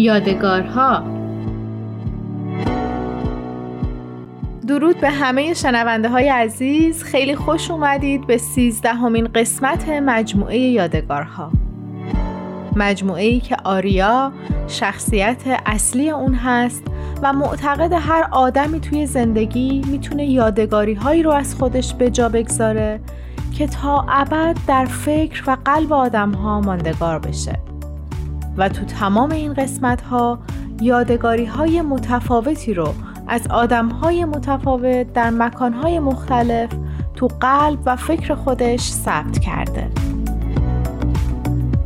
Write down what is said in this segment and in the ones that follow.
یادگارها. درود به همه شنونده های عزیز. خیلی خوش اومدید به سیزدهمین قسمت مجموعه یادگارها. مجموعه ای که آریا شخصیت اصلی اون هست و معتقد هر آدمی توی زندگی می‌تونه یادگاری هایی رو از خودش به جا بگذاره که تا ابد در فکر و قلب آدم ها ماندگار بشه. و تو تمام این قسمت ها یادگاری های متفاوتی رو از آدم های متفاوت در مکان های مختلف تو قلب و فکر خودش ثبت کرده.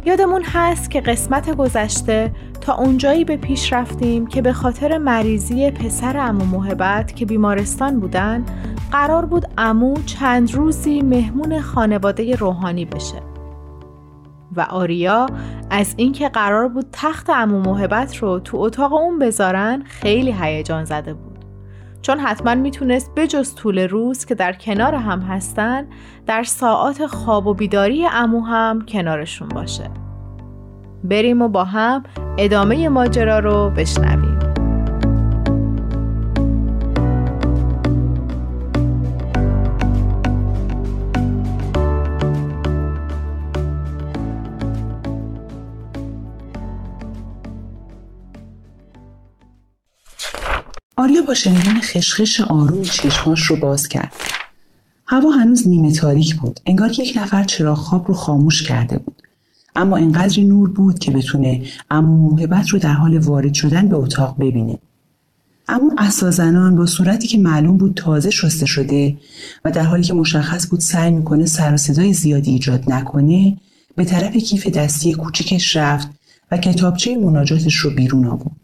یادمون هست که قسمت گذشته تا اونجایی به پیش رفتیم که به خاطر مریضی پسر امو محبت که بیمارستان بودن قرار بود امو چند روزی مهمون خانواده روحانی بشه. و آریا از اینکه قرار بود تخت امو محبت رو تو اتاق اون بذارن خیلی هیجان زده بود. چون حتما می‌تونست بجز طول روز که در کنار هم هستن در ساعات خواب و بیداری امو هم کنارشون باشه. بریم و با هم ادامه ماجرا رو بشنویم. آریا با شنیدن خشخش آروم چشماش رو باز کرد. هوا هنوز نیمه تاریک بود. انگار یک نفر چراغ خواب رو خاموش کرده بود. اما انقدر نور بود که بتونه امو موهبت رو در حال وارد شدن به اتاق ببینه. اما اسازنان با صورتی که معلوم بود تازه شسته شده و در حالی که مشخص بود سعی می‌کنه سر و صدای زیادی ایجاد نکنه به طرف کیف دستی کوچکش رفت و کتابچه مناجاتش رو بیرون آورد.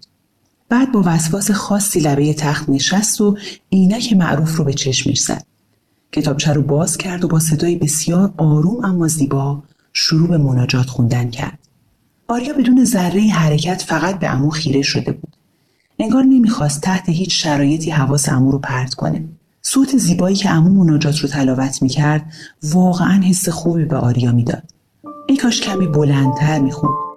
بعد با وسواس خاصی لبه تخت نشست و عینک معروف رو به چشمش زد. کتابچه رو باز کرد و با صدای بسیار آروم اما زیبا شروع به مناجات خوندن کرد. آریا بدون ذره حرکت فقط به امو خیره شده بود. انگار نمی‌خواست تحت هیچ شرایطی حواس امو رو پرت کنه. صوت زیبایی که امو مناجات رو تلاوت می‌کرد واقعا حس خوبی به آریا می‌داد. ای کاش کمی بلندتر می‌خوند.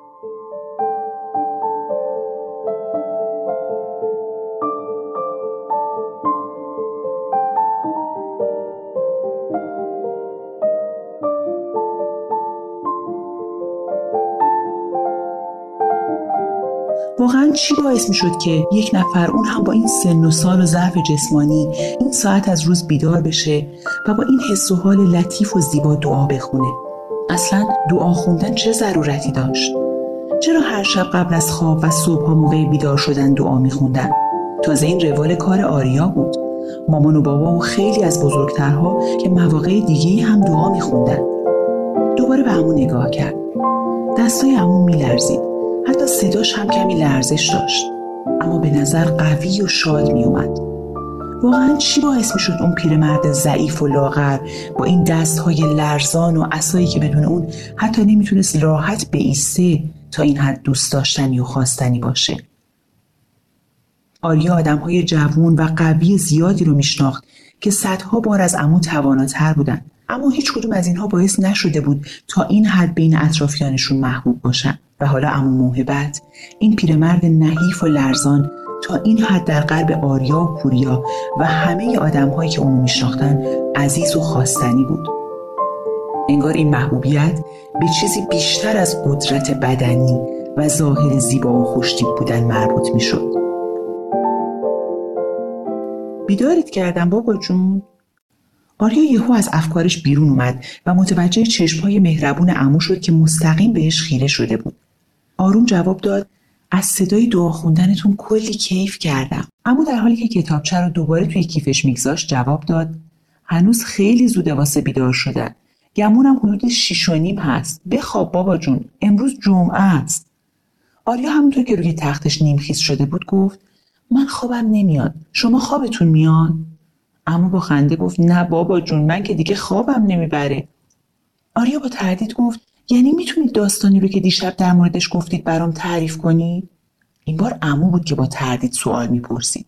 چی باعث می شد که یک نفر اون هم با این سن و سال و ضعف جسمانی این ساعت از روز بیدار بشه و با این حس و حال لطیف و زیبا دعا بخونه؟ اصلا دعا خوندن چه ضرورتی داشت؟ چرا هر شب قبل از خواب و صبح ها موقع بیدار شدن دعا میخوندن؟ تازه این روال کار آریا بود. مامان و بابا و خیلی از بزرگترها که مواقع دیگه هم دعا میخوندن. دوباره به همون نگاه کرد. دستای همون میلرزید. صداش هم کمی لرزش داشت. اما به نظر قوی و شاد می اومد. واقعا چی باعث می شد اون پیرمرد ضعیف و لاغر با این دست های لرزان و اسایی که بدون اون حتی نمی‌تونست راحت بیسته تا این حد دوست داشتنی و خواستنی باشه. آریا آدم های جوون و قوی زیادی رو میشناخت که صدها بار از امو تواناتر بودن اما هیچ کدوم از اینها باعث نشده بود تا این حد بین اطرافیانشون محبوب باشن. و حالا امو موهبت این پیرمرد نحیف و لرزان تا این حد در قلب آریا و پوریا و همه آدمهایی که اونو میشناختن عزیز و خواستنی بود. انگار این محبوبیت به چیزی بیشتر از قدرت بدنی و ظاهر زیبا و خوشتیب بودن مربوط می‌شد. بیدارید کردم بابا جون. آریا یهو از افکارش بیرون اومد و متوجه چشمهای مهربون امو شد که مستقیم بهش خیره شده بود. آروم جواب داد از صدای دعا خوندنتون کلی کیف کردم. اما در حالی که کتابچه رو دوباره توی کیفش میگذاشت جواب داد هنوز خیلی زوده واسه بیدار شدن. گمونم حدود شیش و نیم هست. بخواب بابا جون امروز جمعه است. آریا همونطور که روی تختش نیمخیز شده بود گفت من خوابم نمیاد. شما خوابتون میاد؟ اما با خنده گفت نه بابا جون من که دیگه خوابم نمی‌بره. آریا با تردید گفت یعنی می‌تونید داستانی رو که دیشب در موردش گفتید برام تعریف کنید؟ این بار امو بود که با تردید سوال می‌پرسید.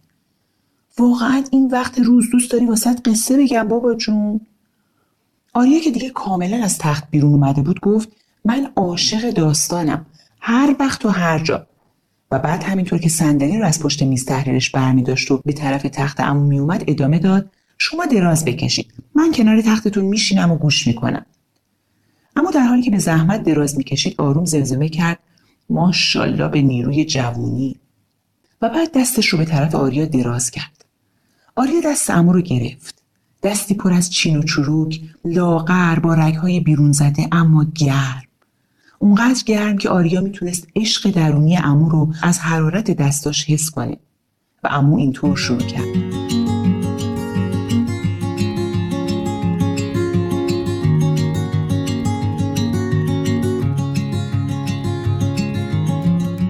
واقعا این وقت روز دوست داری واسط قصه بگم بابا جون؟ آریا که دیگه کاملا از تخت بیرون اومده بود گفت من عاشق داستانم. هر وقت و هر جا. و بعد همینطور که صندلی رو از پشت میز تحریرش برمی داشت و به طرف تخت عمو می اومد ادامه داد شما دراز بکشید. من کنار تختتون میشینم و گوش می‌کنم. اما در حالی که به زحمت دراز می‌کشید آروم زمزمه کرد. ماشاءالله به نیروی جوونی. و بعد دستش رو به طرف آریا دراز کرد. آریا دست امو رو گرفت. دستی پر از چین و چروک لاغر با رگهای بیرون زده اما گرم. اونقدر گرم که آریا می‌تونست عشق درونی امو رو از حرارت دستاش حس کنه. و امو اینطور شروع کرد.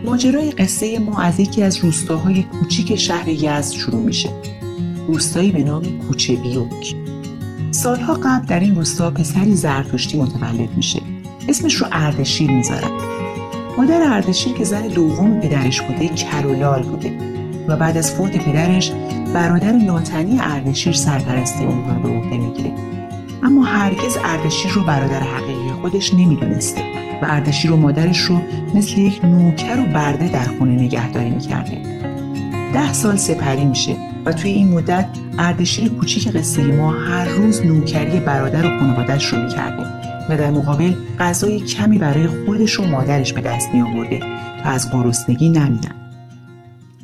ماجرای قصه ما از یکی از روستاهای کوچیک شهر یزد شروع میشه. روستایی به نام کوچه بیوک. سالها قبل در این روستا پسری زرتشتی متولد میشه. اسمش رو اردشیر می‌ذارن مادر اردشیر که زن دوم پدرش بوده کرولال بوده. و بعد از فوت پدرش برادر ناتنی اردشیر سرپرستی اونها رو به عهده می‌گیره. اما هرگز اردشیر رو برادر حقیقی خودش نمی‌دونسته و اردشیر و مادرش رو مثل یک نوکر و برده در خونه نگهداری می‌کرده. ده سال سپری میشه و توی این مدت اردشیر کوچیک قصه ما هر روز نوکری برادر و خانوادش رو می‌کرده. و در مقابل غذای کمی برای خودش و مادرش به دست می آورده تا از گرسنگی نمیرن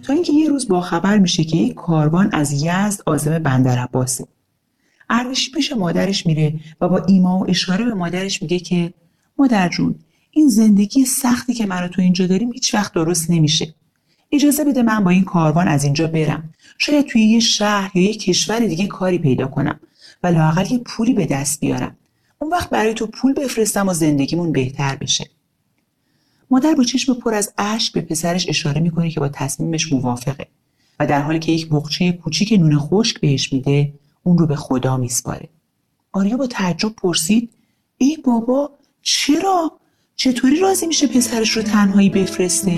تا اینکه یه روز با خبر میشه که یک کاروان از یزد آزم بندر عباسه. اردشیر پیش مادرش میره و با ایما و اشاره به مادرش میگه که مادر جون این زندگی سختی که من تو اینجا داریم هیچ وقت درست نمیشه. اجازه بده من با این کاروان از اینجا برم. شاید توی یه شهر یا یه کشور دیگه کاری پیدا کنم و لاقل یه پولی به دست بیارم. اون وقت برای تو پول بفرستم و زندگیمون بهتر بشه. مادر با چشم پر از اشک به پسرش اشاره می‌کنه که با تصمیمش موافقه و در حالی که یک بخچه کوچیک نون خشک بهش میده اون رو به خدا میسپاره. آریا با تعجب پرسید ای بابا چرا؟ چطوری راضی میشه پسرش رو تنهایی بفرسته؟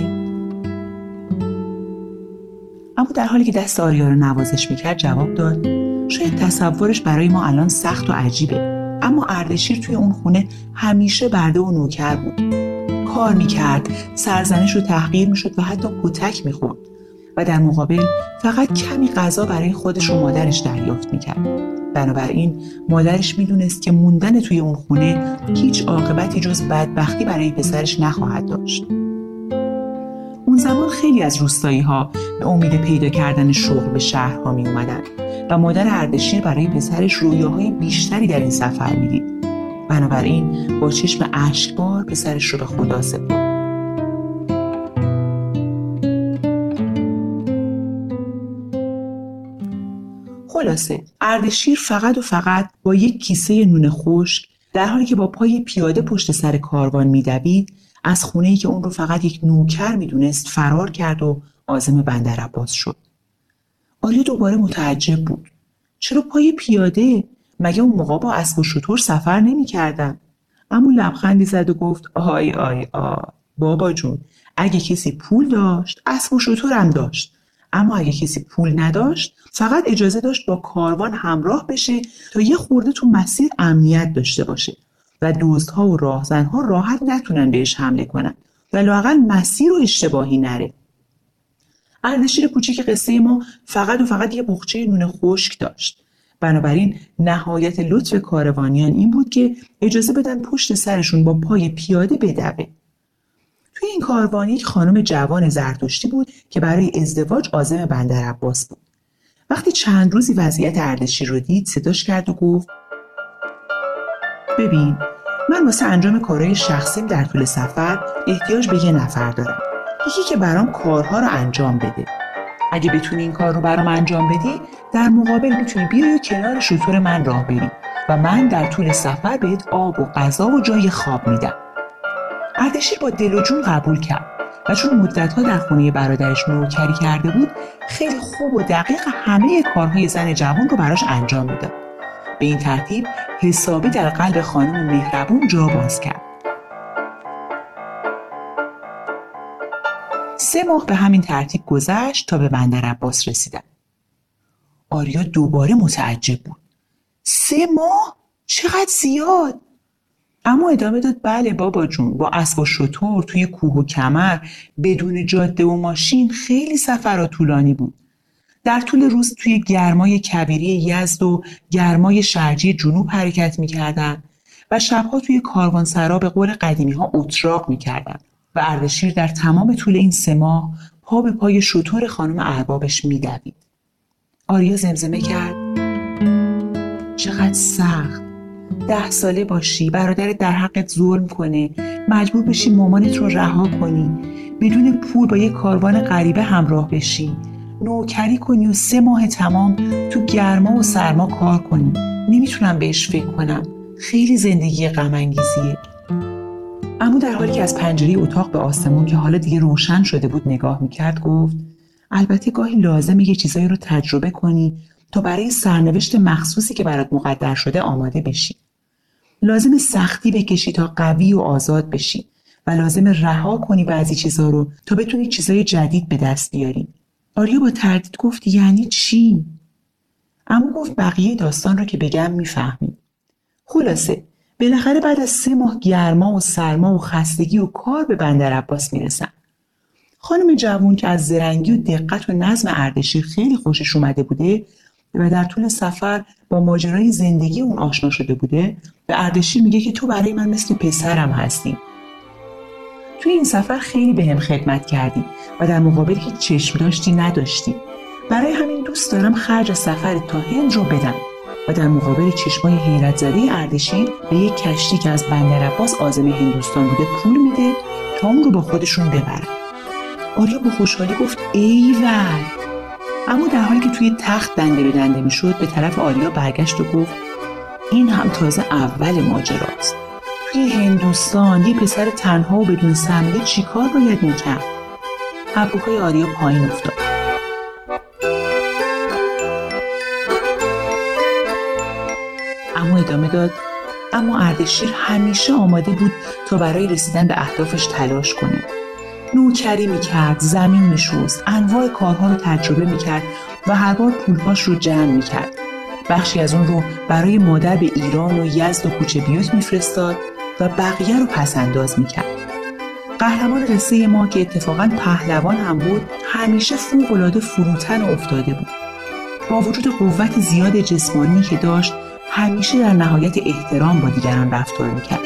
اما در حالی که دست آریا رو نوازش می‌کرد جواب داد شاید تصورش برای ما الان سخت و عجیبه. اما اردشیر توی اون خونه همیشه برده و نوکر بود. کار می‌کرد سرزنش رو تحقیر می‌شد و حتی کتک می‌خورد و در مقابل فقط کمی غذا برای خودش و مادرش دریافت می‌کرد. بنابراین مادرش می‌دونست که موندن توی اون خونه هیچ عاقبتی جز بدبختی برای پسرش نخواهد داشت. اون زمان خیلی از روستایی ها به امید پیدا کردن شغل به شهرها می اومدن و مادر اردشیر برای پسرش رویاهای بیشتری در این سفر می‌دید. بنابراین با چشم اشکبار پسرش رو به خدا سپرد. خلاصه اردشیر فقط و فقط با یک کیسه نون خشک در حالی که با پای پیاده پشت سر کاروان میدوید از خونه ای که اون رو فقط یک نوکر می‌دونست فرار کرد و آزم بندر عباس شد. آریا دوباره متعجب بود. چرا پای پیاده؟ مگه اون موقع با اسب و شطور سفر نمی‌کردن؟ اما لبخندی زد و گفت آی آی آ بابا جون اگه کسی پول داشت اسب و شطورم داشت. اما اگه کسی پول نداشت فقط اجازه داشت با کاروان همراه بشه تا یه خورده تو مسیر امنیت داشته باشه و دزدها و راهزنها راحت نتونن بهش حمله کنن. و لاقل مسیر رو اشتباهی نره. اردشیر کوچیک قصه ما فقط و فقط یه بخچه نون خشک داشت. بنابراین نهایت لطف کاروانیان این بود که اجازه بدن پشت سرشون با پای پیاده بدوه. توی این کاروان یک خانم جوان زرتشتی بود که برای ازدواج عازم بندر عباس بود. وقتی چند روزی وضعیت اردشیر رو دید صداش کرد و گفت ببین من واسه انجام کارهای شخصیم در طول سفر احتیاج به یه نفر دارم. یکی که برام کارها رو انجام بده. اگه بتونی این کار رو برام انجام بدی در مقابل می‌تونی بیای و کنار شطور من راه بری و من در طول سفر بهت آب و غذا و جای خواب میدم. اردشیر با دل و جون قبول کرد و چون مدتها در خونه برادرش نوکری کرده بود خیلی خوب و دقیق همه کارهای زن جوان رو براش انجام می‌داد. به این ترتیب حسابی در قلب خانم مهربون جا باز کرد. سه ماه به همین ترتیب گذشت تا به بندر عباس رسیدن. آریا دوباره متعجب بود. سه ماه؟ چقدر زیاد! اما ادامه داد بله بابا جون با اسب و شطور توی کوه و کمر بدون جاده و ماشین خیلی سفرها طولانی بود. در طول روز توی گرمای کبیری یزد و گرمای شرجی جنوب حرکت می‌کردن و شبها توی کاروانسرا به قول قدیمی ها اتراق می‌کردن. و اردشیر در تمام طول این سه ماه پا به پای شطور خانم اربابش میدوید. آریا زمزمه کرد. چقدر سخت. ده ساله باشی برادرت در حقت ظلم کنه. مجبور بشی مامانت رو رها کنی. بدون پول با یه کاروان غریبه همراه بشی. نوکری کنی و سه ماه تمام تو گرما و سرما کار کنی. نمی‌تونم بهش فکر کنم. خیلی زندگی غمانگیزیه. اما در حالی که از پنجره اتاق به آسمون که حالا دیگه روشن شده بود نگاه می‌کرد گفت البته گاهی لازمه یه چیزایی رو تجربه کنی تا برای سرنوشت مخصوصی که برات مقدر شده آماده بشی. لازم سختی بکشی تا قوی و آزاد بشی و لازم رها کنی بعضی چیزها رو تا بتونی چیزای جدید به دست بیاری. آریا با تردید گفت یعنی چی؟ اما گفت بقیه داستان رو که بگم می‌فهمی. خلاصه بالاخره بعد از سه ماه گرما و سرما و خستگی و کار به بندر عباس می‌رسن خانم جوون که از زرنگی و دقت و نظم اردشیر خیلی خوشش اومده بوده و در طول سفر با ماجرای زندگی اون آشنا شده بوده به اردشیر میگه که تو برای من مثل پسرم هستی. توی این سفر خیلی به خدمت کردی و در مقابل هیچ چشم داشتی نداشتی. برای همین دوست دارم خرج سفر تا هند رو بدم. و در مقابل چشمای حیرت زده اردشیر به یک کشتی که از بندر عباس آزم هندوستان بوده پول میده تا اون رو با خودشون ببرن. آریا با خوشحالی گفت ایول. اما در حالی که توی تخت دنده به دنده می‌شد به طرف آریا برگشت و گفت این هم تازه اول ماجراست. توی هندوستان یه پسر چی و بدون سرمایه چیکار باید می‌کرد؟ ابروهای آریا پایین افتاد. اما ادامه داد. اما اردشیر همیشه آماده بود تا برای رسیدن به اهدافش تلاش کنه. نوکری می‌کرد زمین میشوست انواع کارها رو تجربه می‌کرد و هر بار پولهاش رو جمع می‌کرد. بخشی از اون رو برای مادر به ایران و یزد و کوچه بیوت میفرستاد و بقیه رو پسنداز می‌کرد. قهرمان قصه ما که اتفاقا پهلوان هم بود همیشه فوقالعاده فروتن و افتاده بود. با وجود قوت زیاد جسمانی که داشت همیشه در نهایت احترام با دیگران رفتار می‌کرد.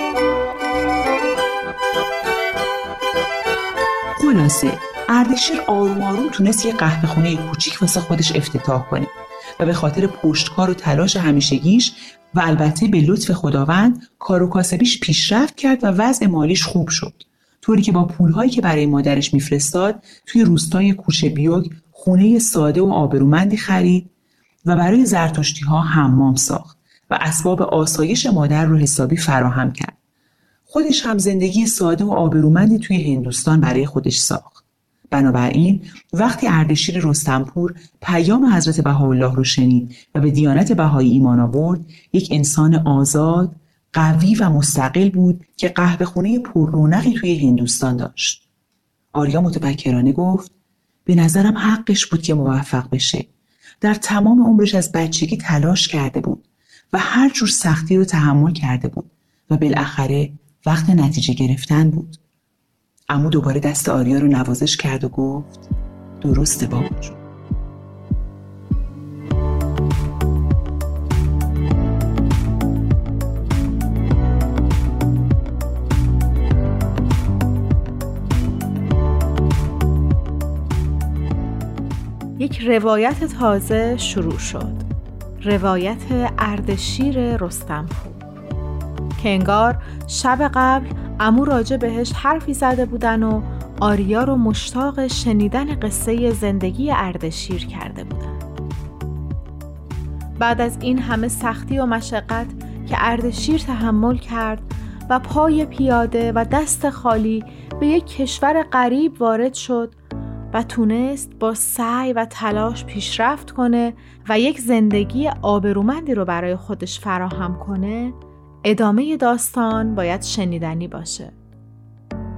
خلاصه اردشیر آروم آروم تونست یه قهوه خونه کوچیک واسه خودش افتتاح کنه و به خاطر پشتکار و تلاش همیشگیش و البته به لطف خداوند کار و کاسبیش پیشرفت کرد و وضع مالیش خوب شد. طوری که با پولهایی که برای مادرش میفرستاد توی روستای کوچه بیوگ خونه ساده و آبرومندی خرید و برای زرتشتی ها حمام ساخت. و اسباب آسایش مادر رو حسابی فراهم کرد. خودش هم زندگی ساده و آبرومندی توی هندوستان برای خودش ساخت. بنابراین وقتی اردشیر رستمپور پیام حضرت بهاءالله رو شنید و به دیانت بهایی ایمان آورد یک انسان آزاد قوی و مستقل بود که قهوه خونه پر رونقی توی هندوستان داشت آریا متفکرانه گفت به نظرم حقش بود که موفق بشه در تمام عمرش از بچگی تلاش کرده بود و هر جور سختی رو تحمل کرده بود و بالاخره وقت نتیجه گرفتن بود. امو دوباره دست آریا رو نوازش کرد و گفت درسته بابا جون. یک روایت تازه شروع شد. روایت اردشیر رستمپور که انگار شب قبل امو راجع بهش حرفی زده بودن و آریا رو مشتاق شنیدن قصه زندگی اردشیر کرده بودن. بعد از این همه سختی و مشقت که اردشیر تحمل کرد و پای پیاده و دست خالی به یک کشور غریب وارد شد و تونست با سعی و تلاش پیشرفت کنه و یک زندگی آبرومندی رو برای خودش فراهم کنه ادامه داستان باید شنیدنی باشه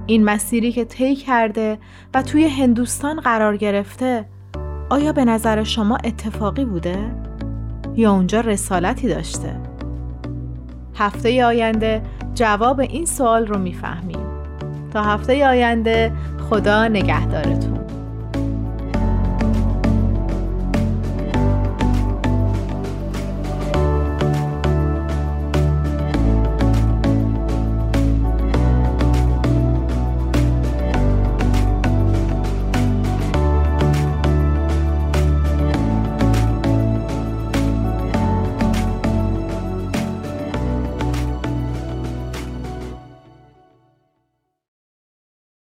این مسیری که طی کرده و توی هندوستان قرار گرفته آیا به نظر شما اتفاقی بوده؟ یا اونجا رسالتی داشته؟ هفته آینده جواب این سوال رو می‌فهمیم تا هفته آینده خدا نگهدارتون